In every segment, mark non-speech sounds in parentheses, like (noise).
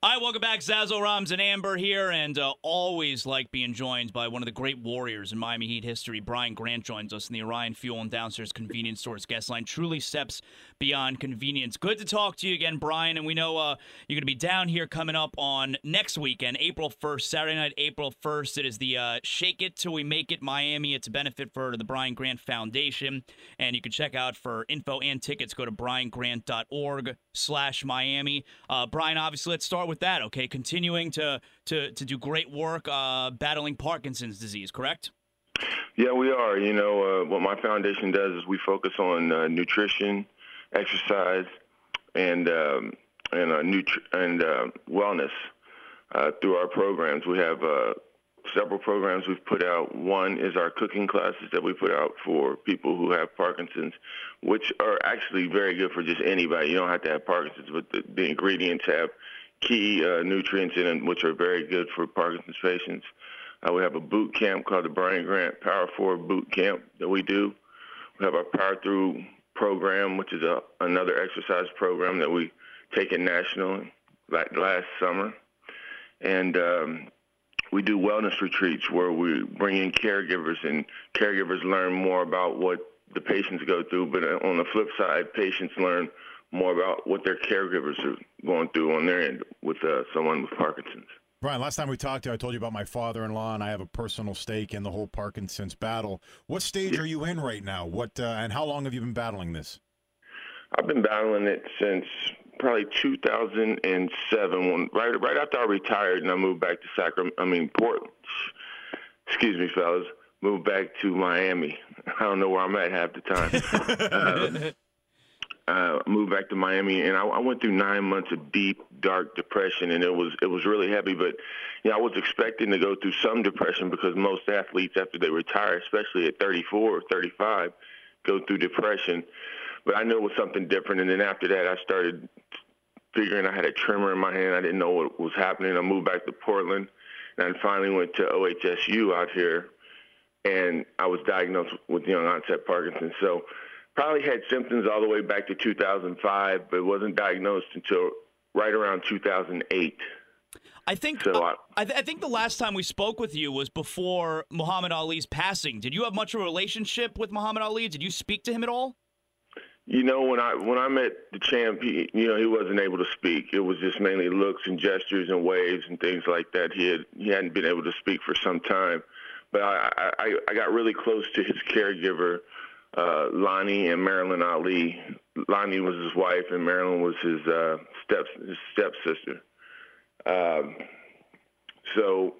Hi, welcome back. Zaslow Rams and Amber here, and uh, always like being joined by one of the great warriors in Miami Heat history. Brian Grant joins us in the Orion Fuel and Downstairs Convenience Stores guest line. Truly steps beyond convenience. Good to talk to you again, Brian. And we know uh, you're going to be down here coming up on next weekend, April 1st, Saturday night, April 1st. It is the uh, Shake It Till We Make It Miami. It's a benefit for the Brian Grant Foundation, and you can check out for info and tickets. Go to briangrant.org/slash Miami. Uh, Brian, obviously, let's start with that. Okay, continuing to to to do great work uh, battling Parkinson's disease. Correct? Yeah, we are. You know, uh, what my foundation does is we focus on uh, nutrition, exercise, and um, and uh, nutri- and uh, wellness uh, through our programs. We have uh, several programs we've put out. One is our cooking classes that we put out for people who have Parkinson's, which are actually very good for just anybody. You don't have to have Parkinson's, but the, the ingredients have key uh, nutrients in them, which are very good for Parkinson's patients. Uh, we have a boot camp called the Brian Grant Power Forward Boot Camp that we do. We have our Power Through program, which is a, another exercise program that we taken national like last summer. And um, we do wellness retreats where we bring in caregivers and caregivers learn more about what the patients go through. But on the flip side, patients learn more about what their caregivers are going through on their end with uh, someone with Parkinson's. Brian, last time we talked to you, I told you about my father-in-law, and I have a personal stake in the whole Parkinson's battle. What stage yeah. are you in right now? What uh, and how long have you been battling this? I've been battling it since probably 2007, when right right after I retired and I moved back to Sacramento. I mean, Portland. Excuse me, fellas. Moved back to Miami. I don't know where I'm at half the time. (laughs) uh, uh, moved back to Miami, and I, I went through nine months of deep, dark depression, and it was it was really heavy. But you know, I was expecting to go through some depression because most athletes, after they retire, especially at 34 or 35, go through depression. But I knew it was something different, and then after that, I started figuring I had a tremor in my hand. I didn't know what was happening. I moved back to Portland, and I finally went to OHSU out here, and I was diagnosed with young onset Parkinson's. So probably had symptoms all the way back to 2005, but wasn't diagnosed until right around 2008. I think so, uh, I, th- I, think the last time we spoke with you was before Muhammad Ali's passing. Did you have much of a relationship with Muhammad Ali? Did you speak to him at all? You know, when I when I met the champ, he, you know, he wasn't able to speak. It was just mainly looks and gestures and waves and things like that. He had he hadn't been able to speak for some time, but I I, I got really close to his caregiver uh, Lonnie and Marilyn Ali. Lonnie was his wife, and Marilyn was his uh, step his stepsister. Um, so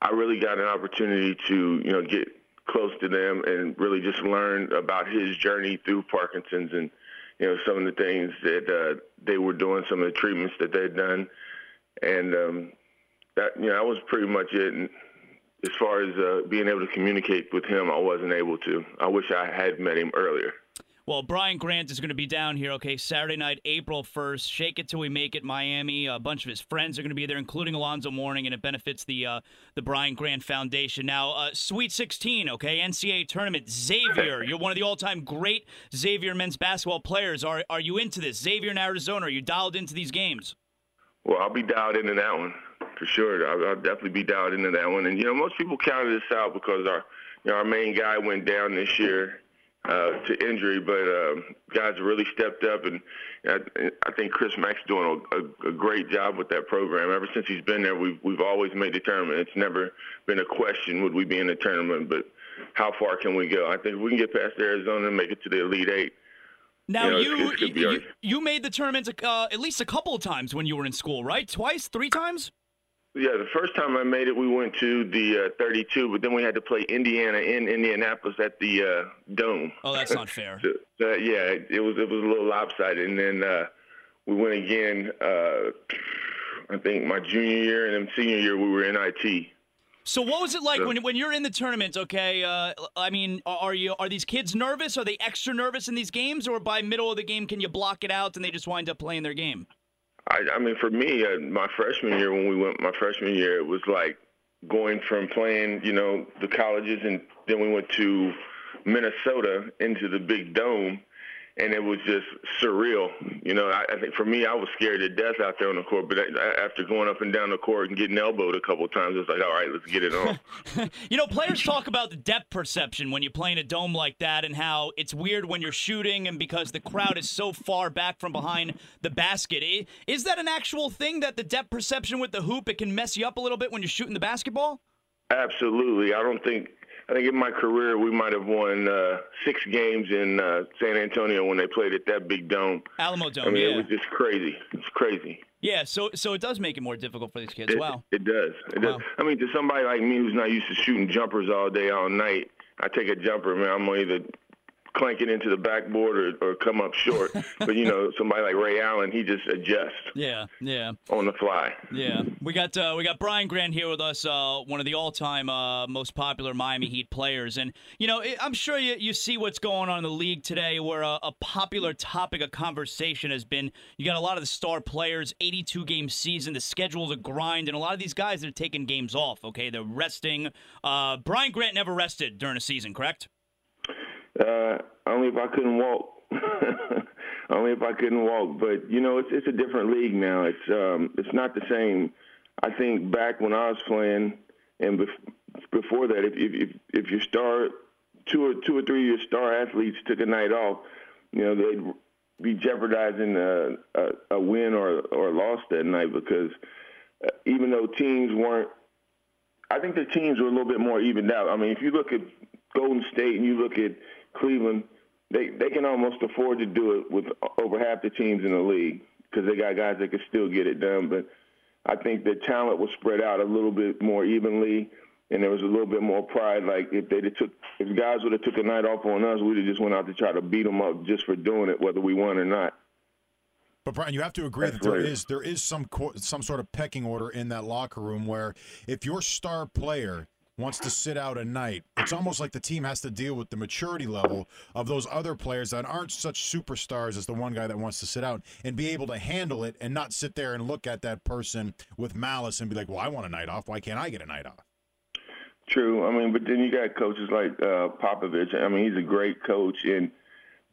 I really got an opportunity to you know get close to them and really just learn about his journey through Parkinson's and you know some of the things that uh, they were doing, some of the treatments that they'd done, and um, that you know that was pretty much it. And, as far as uh, being able to communicate with him, I wasn't able to. I wish I had met him earlier. Well, Brian Grant is going to be down here, okay, Saturday night, April 1st. Shake it till we make it, Miami. A bunch of his friends are going to be there, including Alonzo Mourning, and it benefits the uh, the Brian Grant Foundation. Now, uh, Sweet 16, okay, NCAA tournament. Xavier, you're one of the all time great Xavier men's basketball players. Are, are you into this? Xavier in Arizona, are you dialed into these games? Well, I'll be dialed into that one for sure. I'll, I'll definitely be dialed into that one. And you know, most people counted this out because our you know our main guy went down this year uh, to injury, but uh, guys really stepped up, and I, I think Chris Mack's doing a, a, a great job with that program. Ever since he's been there, we've we've always made the tournament. It's never been a question would we be in the tournament, but how far can we go? I think we can get past Arizona and make it to the Elite Eight. Now you know, you, you, you, made the tournament uh, at least a couple of times when you were in school, right? Twice, three times. Yeah, the first time I made it, we went to the uh, 32, but then we had to play Indiana in Indianapolis at the uh, Dome. Oh, that's not fair. (laughs) so, so, yeah, it, it, was it was a little lopsided, and then uh, we went again. Uh, I think my junior year and then senior year we were in IT. So what was it like when when you're in the tournament? Okay, uh, I mean, are you are these kids nervous? Are they extra nervous in these games, or by middle of the game can you block it out and they just wind up playing their game? I, I mean, for me, uh, my freshman year when we went, my freshman year, it was like going from playing, you know, the colleges, and then we went to Minnesota into the big dome, and it was just surreal. You know, I, I think for me, I was scared to death out there on the court. But I, after going up and down the court and getting elbowed a couple of times, it's like, all right, let's get it on. (laughs) you know, players talk about the depth perception when you play in a dome like that, and how it's weird when you're shooting, and because the crowd is so far back from behind the basket. Is that an actual thing that the depth perception with the hoop it can mess you up a little bit when you're shooting the basketball? Absolutely. I don't think I think in my career we might have won uh, six games in uh, San Antonio when they played at that big dome. Alamo Dome. I mean, yeah. it was just crazy. It's crazy. Yeah, so so it does make it more difficult for these kids. It, wow. It does. It wow. does. I mean, to somebody like me who's not used to shooting jumpers all day, all night, I take a jumper, man. I'm gonna either clank it into the backboard or, or come up short. (laughs) but you know, somebody like Ray Allen, he just adjusts. Yeah, yeah. On the fly. Yeah, we got uh, we got Brian Grant here with us, uh, one of the all-time uh, most popular Miami Heat players, and you know, I'm sure you, you see what's going on in the league today, where a, a popular topic of conversation has been you got a lot of the star players, 82 game season, the schedule's a grind, and a lot of these guys are taking games off. Okay, they're resting. Uh, Brian Grant never rested during a season, correct? Uh, only if I couldn't walk. (laughs) only if I couldn't walk. But you know, it's it's a different league now. It's um, it's not the same. I think back when I was playing, and bef- before that, if if if your star, two or two or three of your star athletes took a night off, you know they'd be jeopardizing a, a, a win or or a loss that night because uh, even though teams weren't, I think the teams were a little bit more evened out. I mean, if you look at Golden State and you look at Cleveland, they they can almost afford to do it with over half the teams in the league because they got guys that can still get it done. But I think the talent was spread out a little bit more evenly, and there was a little bit more pride. Like if they took, if guys would have took a night off on us, we'd have just went out to try to beat them up just for doing it, whether we won or not. But Brian, you have to agree That's that there right. is there is some some sort of pecking order in that locker room where if your star player wants to sit out a night, it's almost like the team has to deal with the maturity level of those other players that aren't such superstars as the one guy that wants to sit out and be able to handle it and not sit there and look at that person with malice and be like, well, I want a night off. Why can't I get a night off? True. I mean, but then you got coaches like uh, Popovich. I mean, he's a great coach, and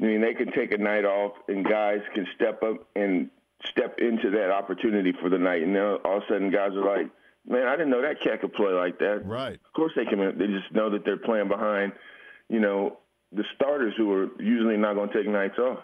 I mean they can take a night off, and guys can step up and step into that opportunity for the night, and then all of a sudden guys are like, man, I didn't know that cat could play like that. Right. Of course they can. They just know that they're playing behind, you know, the starters who are usually not going to take nights off.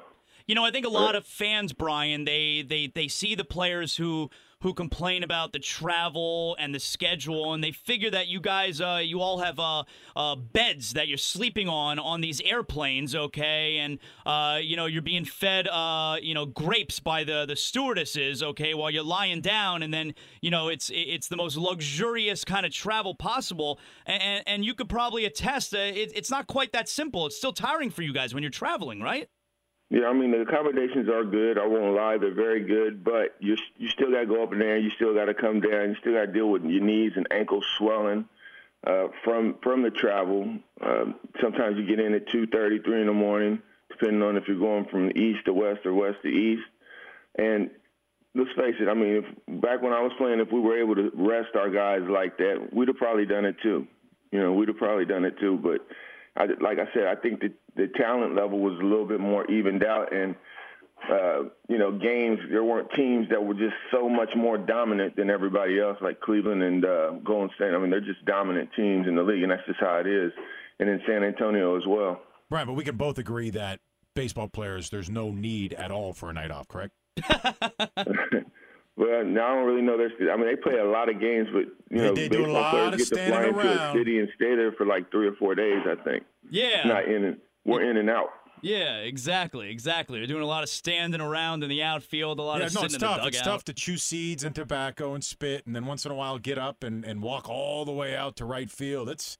You know, I think a lot of fans, Brian, they they they see the players who who complain about the travel and the schedule, and they figure that you guys, uh, you all have uh, uh, beds that you're sleeping on on these airplanes, okay, and uh, you know you're being fed, uh, you know, grapes by the the stewardesses, okay, while you're lying down, and then you know it's it's the most luxurious kind of travel possible, and and you could probably attest, it, it's not quite that simple. It's still tiring for you guys when you're traveling, right? Yeah, I mean the accommodations are good. I won't lie, they're very good. But you you still got to go up in there. You still got to come down. You still got to deal with your knees and ankles swelling uh, from from the travel. Uh, sometimes you get in at two thirty, three in the morning, depending on if you're going from east to west or west to east. And let's face it. I mean, if, back when I was playing, if we were able to rest our guys like that, we'd have probably done it too. You know, we'd have probably done it too. But I, like I said, I think that the talent level was a little bit more evened out, and uh, you know, games there weren't teams that were just so much more dominant than everybody else, like Cleveland and uh, Golden State. I mean, they're just dominant teams in the league, and that's just how it is. And in San Antonio as well. Right, but we can both agree that baseball players, there's no need at all for a night off, correct? (laughs) (laughs) Well, now I don't really know. There's, I mean, they play a lot of games, but you know, they do baseball players get to fly into a city and stay there for like three or four days. I think. Yeah. Not in and we're in and out. Yeah, exactly, exactly. They're doing a lot of standing around in the outfield, a lot yeah, of no, sitting it's in tough. the dugout. It's tough to chew seeds and tobacco and spit, and then once in a while get up and, and walk all the way out to right field. It's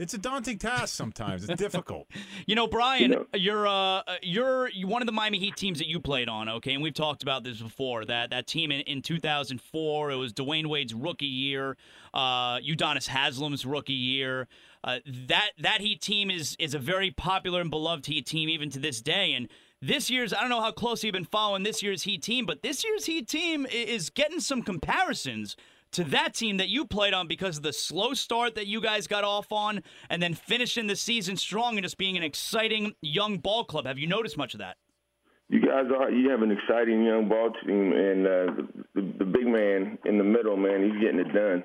it's a daunting task sometimes. It's difficult. (laughs) You know, Brian, you're uh, you're one of the Miami Heat teams that you played on, okay? And we've talked about this before. That that team in, in 2004, it was Dwyane Wade's rookie year, uh, Udonis Haslem's rookie year. Uh, that that Heat team is is a very popular and beloved Heat team even to this day. And this year's I don't know how closely you've been following this year's Heat team, but this year's Heat team is getting some comparisons to that team that you played on because of the slow start that you guys got off on and then finishing the season strong and just being an exciting young ball club. Have you noticed much of that? You guys are you have an exciting young ball team, and uh, the, the big man in the middle, man, he's getting it done.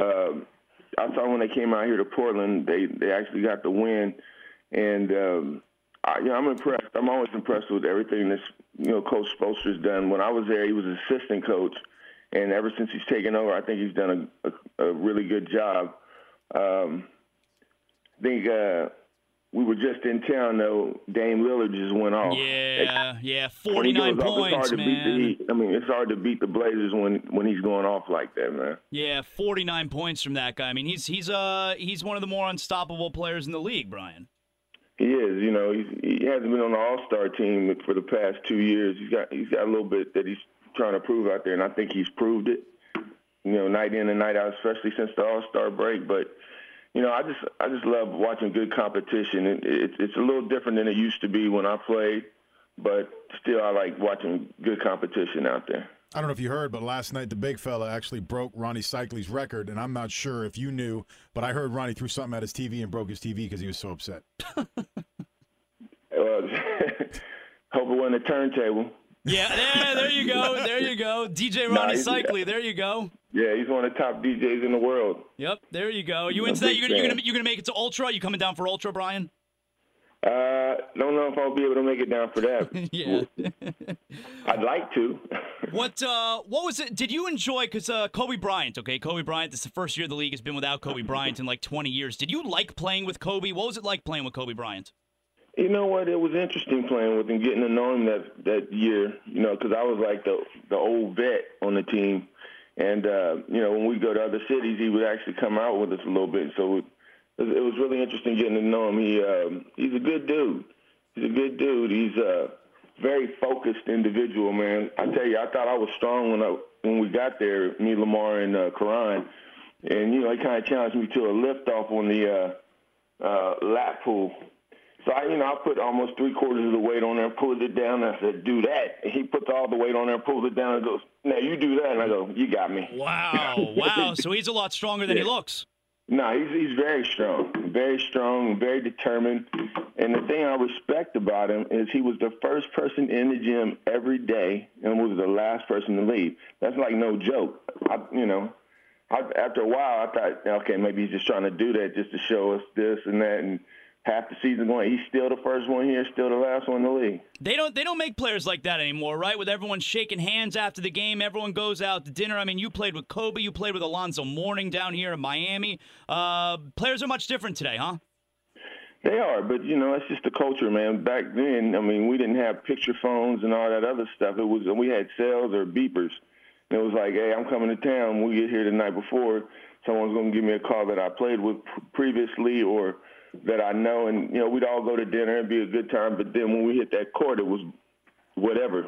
Uh, I saw when they came out here to Portland, they they actually got the win, and um, I, you know I'm impressed. I'm always impressed with everything this you know Coach Spoelstra's done. When I was there, he was assistant coach and ever since he's taken over, I think he's done a, a, a really good job. Um, I think uh, we were just in town though. Dame Lillard just went off. Yeah, yeah, forty nine points, man. To beat the, I mean, it's hard to beat the Blazers when when he's going off like that, man. Yeah, forty nine points from that guy. I mean, he's he's uh he's one of the more unstoppable players in the league, Brian. He is. You know, he's, he hasn't been on the All Star team for the past two years. He's got he's got a little bit that he's trying to prove out there, and I think he's proved it. You know, night in and night out, especially since the All Star break. But you know, I just I just love watching good competition. It, it, it's a little different than it used to be when I played, but still, I like watching good competition out there. I don't know if you heard, but last night the big fella actually broke Rony Seikaly's record, and I'm not sure if you knew, but I heard Rony threw something at his TV and broke his TV because he was so upset. (laughs) well, (laughs) hope it wasn't a turntable. Yeah, there, there you go. There you go. DJ Rony nah, Seikaly, there you go. Yeah, he's one of the top DJs in the world. Yep, there you go. You into that? You're gonna, you're gonna, you're gonna make it to Ultra? You coming down for Ultra, Brian? Uh, don't know if I'll be able to make it down for that. (laughs) yeah, (laughs) I'd like to. (laughs) what uh, what was it? Did you enjoy? Because uh, Kobe Bryant, okay, Kobe Bryant. This is the first year the league has been without Kobe Bryant in like 20 years. Did you like playing with Kobe? What was it like playing with Kobe Bryant? You know what? It was interesting playing with him, getting to know him that that year. You know, because I was like the the old vet on the team, and uh, you know when we go to other cities, he would actually come out with us a little bit. So it, it was really interesting getting to know him. He um, he's a good dude. He's a good dude. He's a very focused individual, man. I tell you, I thought I was strong when I when we got there, me, Lamar, and uh, Caron, and you know he kind of challenged me to a lift off on the uh, uh, lat pull so I, you know, I put almost three quarters of the weight on there, and pulled it down. And I said, "Do that." And he puts all the weight on there, and pulls it down, and goes, "Now you do that." And I go, "You got me." Wow, (laughs) wow. So he's a lot stronger than yeah. he looks. No, he's he's very strong, very strong, very determined. And the thing I respect about him is he was the first person in the gym every day, and was the last person to leave. That's like no joke. I, you know, I, after a while, I thought, okay, maybe he's just trying to do that just to show us this and that, and half the season going. He's still the first one here, still the last one in the league. They don't they don't make players like that anymore, right? With everyone shaking hands after the game, everyone goes out to dinner. I mean, you played with Kobe, you played with Alonzo Mourning down here in Miami. Uh, players are much different today, huh? They are, but you know, it's just the culture, man. Back then, I mean, we didn't have picture phones and all that other stuff. It was we had cells or beepers. And it was like, hey, I'm coming to town. We get here the night before. Someone's going to give me a call that I played with previously or that I know, and you know, we'd all go to dinner and be a good time. But then when we hit that court, it was whatever.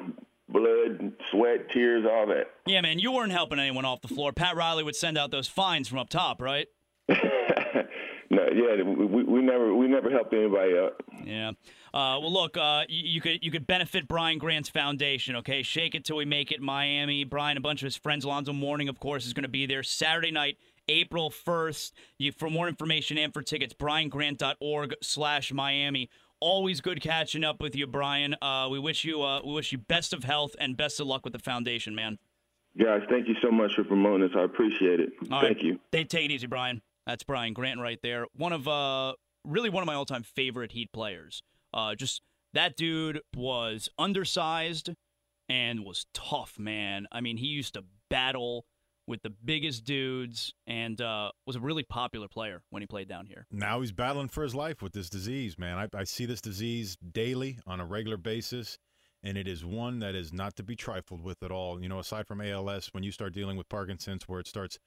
Blood, sweat, tears, all that. Yeah, man, you weren't helping anyone off the floor. Pat Riley would send out those fines from up top, right? (laughs) no, yeah, we, we never we never helped anybody out. Yeah. Uh, well, look, uh, you, you, could you could benefit Brian Grant's foundation. Okay, shake it till we make it. Miami. Brian, a bunch of his friends, Alonzo Mourning, of course, is going to be there Saturday night April 1st. You, for more information and for tickets, briangrant.org slash Miami. Always good catching up with you, Brian. Uh, we wish you uh, we wish you best of health and best of luck with the foundation, man. Guys, thank you so much for promoting this. I appreciate it. All thank right. you. They take it easy, Brian. That's Brian Grant right there. One of uh really one of my all time favorite Heat players. Uh, just that dude was undersized and was tough, man. I mean, he used to battle with the biggest dudes and uh, was a really popular player when he played down here. Now he's battling for his life with this disease, man. I, I see this disease daily on a regular basis, and it is one that is not to be trifled with at all. You know, aside from ALS, when you start dealing with Parkinson's, where it starts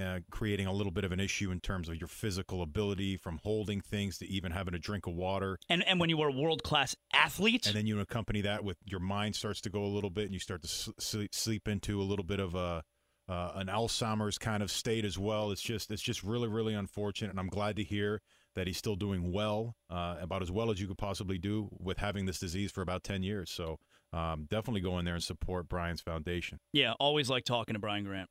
uh, creating a little bit of an issue in terms of your physical ability from holding things to even having a drink of water. And and when you were a world class athlete, and then you accompany that with your mind starts to go a little bit, and you start to sleep, sleep into a little bit of a uh, an Alzheimer's kind of state as well. It's just it's just really really unfortunate, and I'm glad to hear that he's still doing well, uh, about as well as you could possibly do with having this disease for about ten years. So um, definitely go in there and support Brian's foundation. Yeah, always like talking to Brian Grant.